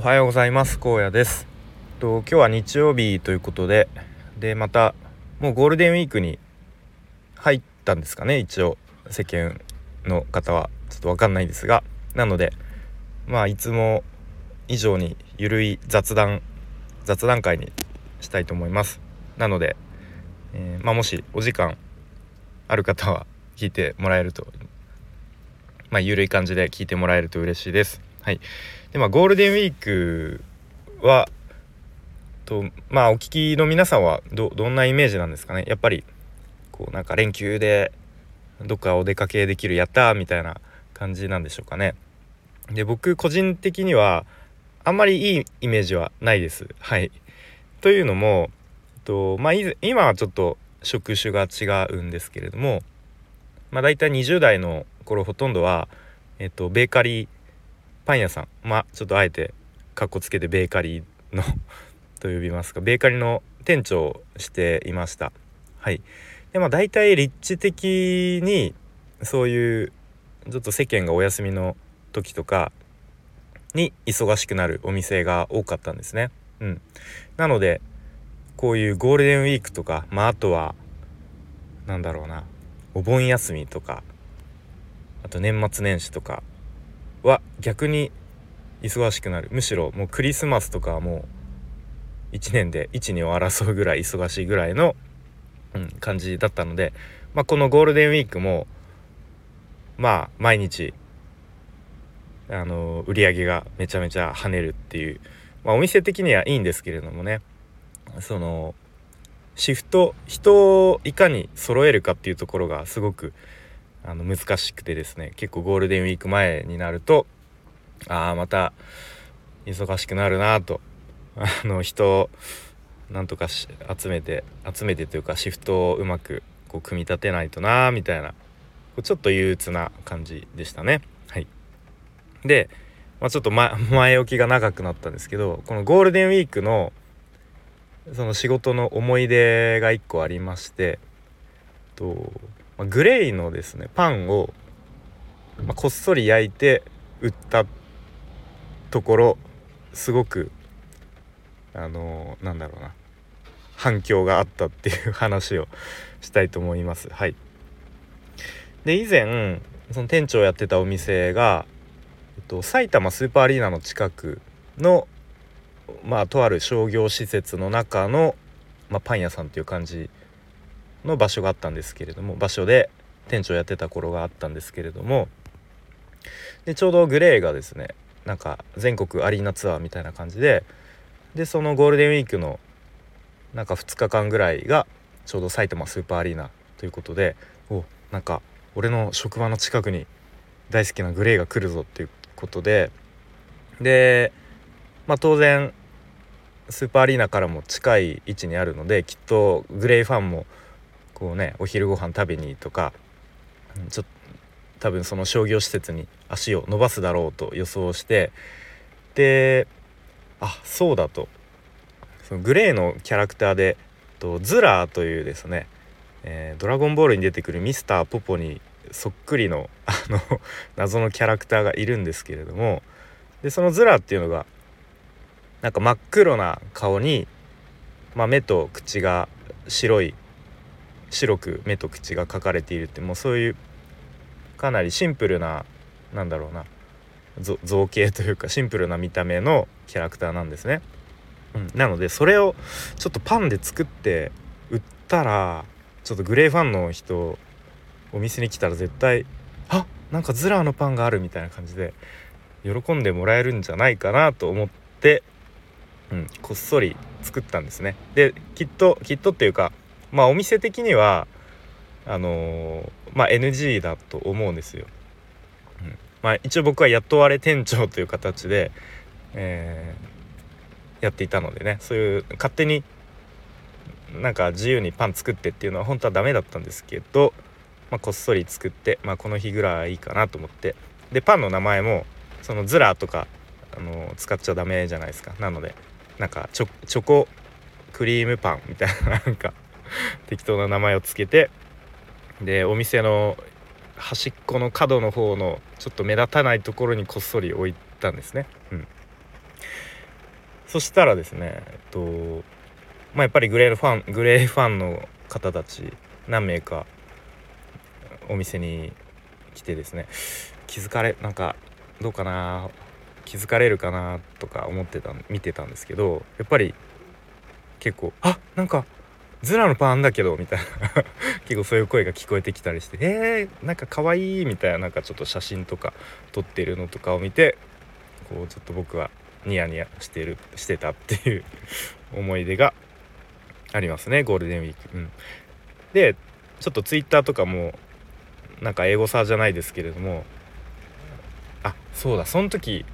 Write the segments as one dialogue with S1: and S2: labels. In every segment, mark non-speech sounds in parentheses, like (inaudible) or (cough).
S1: おはようございます。荒野です。と今日は日曜日ということででまたもうゴールデンウィークに入ったんですかね一応。世間の方は。ちょっと分かんないですが。なのでまあいつも以上にゆるい雑談雑談会にしたいと思います。なので、えー、まあ、もしお時間ある方は聞いてもらえるとまあ、ゆるい感じで聞いてもらえると嬉しいです。はい。でまあゴールデンウィークはとまあお聞きの皆さんはどどんなイメージなんですかね？やっぱりこうなんか連休でどっかお出かけできるやったーみたいな感じなんでしょうかね。で僕個人的にはあんまりいいイメージはないです。はい。というのもとまあ今はちょっと職種が違うんですけれどもまあ大体20代の頃ほとんどはえっとベーカリーパン屋さん。まあちょっとあえてかっこつけてベーカリーの (laughs) と呼びますか。ベーカリーの店長をしていました。はい。でまあ大体立地的にそういうちょっと世間がお休みの時とかに忙しくなるお店が多かったんですね。うん。なのでこういうゴールデンウィークとかまああとはなんだろうな。お盆休みとかあと年末年始とかは逆に忙しくなる。むしろもうクリスマスとかはもう1年で12を争うぐらい忙しいぐらいの、うん、感じだったので、まあ、このゴールデンウィークもまあ毎日あの売り上げがめちゃめちゃ跳ねるっていう、まあ、お店的にはいいんですけれどもね。そのシフト人をいかに揃えるかっていうところがすごくあの難しくてですね結構ゴールデンウィーク前になるとああまた忙しくなるなとあの人をなんとか集めて集めてというかシフトをうまくこう組み立てないとなみたいなちょっと憂鬱な感じでしたね。はい、で、まあ、ちょっと、ま、前置きが長くなったんですけどこのゴールデンウィークのその仕事の思い出が1個ありましてとまあ、グレイのですねパンを、まあ、こっそり焼いて売ったところすごくあのー、なんだろうな反響があったっていう話をしたいと思います。はい、で以前その店長やってたお店が、えっと、埼玉スーパーアリーナの近くのまあとある商業施設の中の、まあ、パン屋さんっていう感じの場所があったんですけれども場所で店長やってた頃があったんですけれどもでちょうどグレーがですねなんか全国アリーナツアーみたいな感じででそのゴールデンウィークのなんか2日間ぐらいがちょうど埼玉スーパーアリーナということでおなんか俺の職場の近くに大好きなグレーが来るぞっていうことででまあ当然スーパーアリーナからも近い位置にあるのできっとグレーファンもこうねお昼ご飯食べにとかちょっと多分その商業施設に足を伸ばすだろうと予想してであそうだと。そのグレーのキャラクターでとズラーというですね、えー、ドラゴンボールに出てくるミスターポポにそっくりのあの (laughs) 謎のキャラクターがいるんですけれどもでそのズラーっていうのがなんか真っ黒な顔に、まあ、目と口が白い白く目と口が描かれているってもうそういうかなりシンプルななんだろうな造形というかシンプルな見た目のキャラクターなんですね。うん、なのでそれをちょっとパンで作って売ったらちょっとグレーファンの人お店に来たら絶対「あなんかズラーのパンがある」みたいな感じで喜んでもらえるんじゃないかなと思って、うん、こっそり作ったんですね。できっときっとっていうかまあお店的にはあのー、まあ NG だと思うんですよ。うん、まあ一応僕は雇われ店長という形で、えー、やっていたのでね。そういう勝手になんか自由にパン作ってっていうのは本当はダメだったんですけど、まあ、こっそり作って、まあ、この日ぐらいいいかなと思って。でパンの名前もそのズラとかあの使っちゃダメじゃないですか。なのでなんかチョコクリームパンみたいななんか (laughs) 適当な名前をつけてでお店の端っこの角の方のちょっと目立たないところにこっそり置いたんですね。うん、そしたらですねえっとまあやっぱりグレーファングレーファンの方たち何名かお店に来てですね気づかれなんかどうかな気づかれるかなとか思ってた見てたんですけどやっぱり結構「あなんかズラのパンだけど」みたいな。(laughs) 結構そういう声が聞こえてきたりして「えー、なんか可愛いみたいななんかちょっと写真とか撮ってるのとかを見てこうちょっと僕はニヤニヤしてるしてたっていう (laughs) 思い出がありますね。ゴールデンウィーク。うん、でちょっとツイッターとかもなんか英語さじゃないですけれどもあそうだ。その時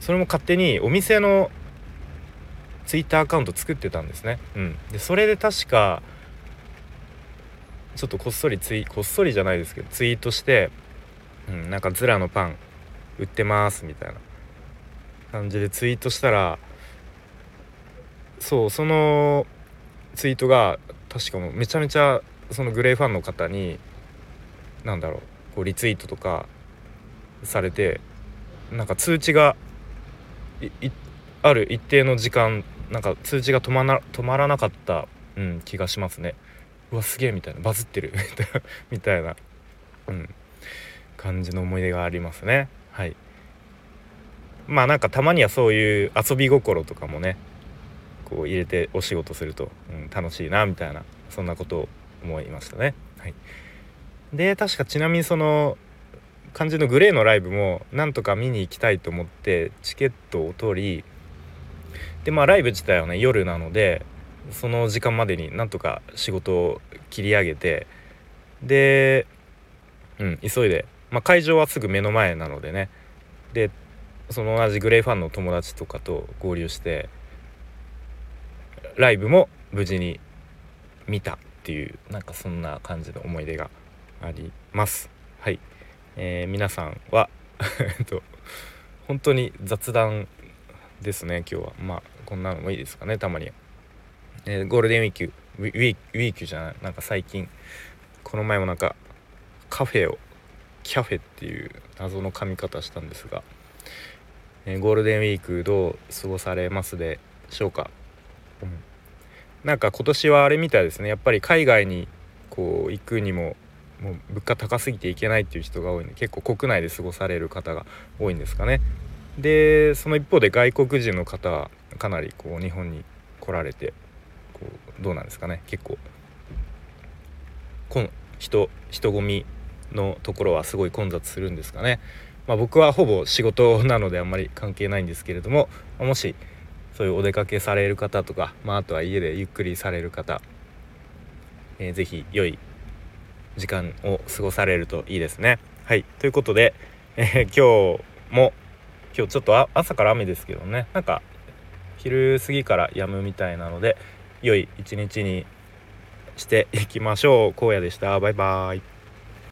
S1: それも勝手にお店のツイッターアカウント作ってたんですね。うん、でそれで確かちょっとこっそりツイこっそりじゃないですけどツイートして、うん、なんかズラのパン売ってますみたいな感じでツイートしたらそうそのツイートが確かもめちゃめちゃそのグレーファンの方に何だろうこうリツイートとかされてなんか通知がある一定の時間なんか通知が止まな止まらなかった、うん、気がしますね。うわすげえみたいな。バズってる。(laughs) みたいな、うん、感じの思い出がありますね。はい。まあなんかたまにはそういう遊び心とかもねこう入れてお仕事すると、うん、楽しいなみたいなそんなことを思いましたね。はい。で確かちなみにその感じのグレーのライブもなんとか見に行きたいと思ってチケットを取りでまあライブ自体はね夜なのでその時間までになんとか仕事を切り上げてで、うん、急いで、まあ、会場はすぐ目の前なのでねでその同じグレーファンの友達とかと合流してライブも無事に見たっていうなんかそんな感じの思い出があります。はい、えー、皆さんは (laughs) 本当に雑談ですね今日は。まあこんなのもいいですかねたまに、えー、ゴールデンウィークウィークウィークじゃないなんか最近。この前もなんかカフェをキャフェっていう謎の噛み方したんですが、えー、ゴールデンウィークどう過ごされますでしょうか、うん、なんか今年はあれみたいですね。やっぱり海外にこう行くにももう物価高すぎていけないっていう人が多いんで結構国内で過ごされる方が多いんですかね。でその一方で外国人の方はかなりこう日本に来られてこうどうなんですかね結構この人人混みのところはすごい混雑するんですかね。まあ、僕はほぼ仕事なのであんまり関係ないんですけれどももしそういうお出かけされる方とか、まあ、あとは家でゆっくりされる方、えー、ぜひ良い時間を過ごされるといいですね。はいということで、えー、今日も今日ちょっと朝から雨ですけどね。なんか昼過ぎから止むみたいなので良い一日にしていきましょう。荒野でした。バイバーイ。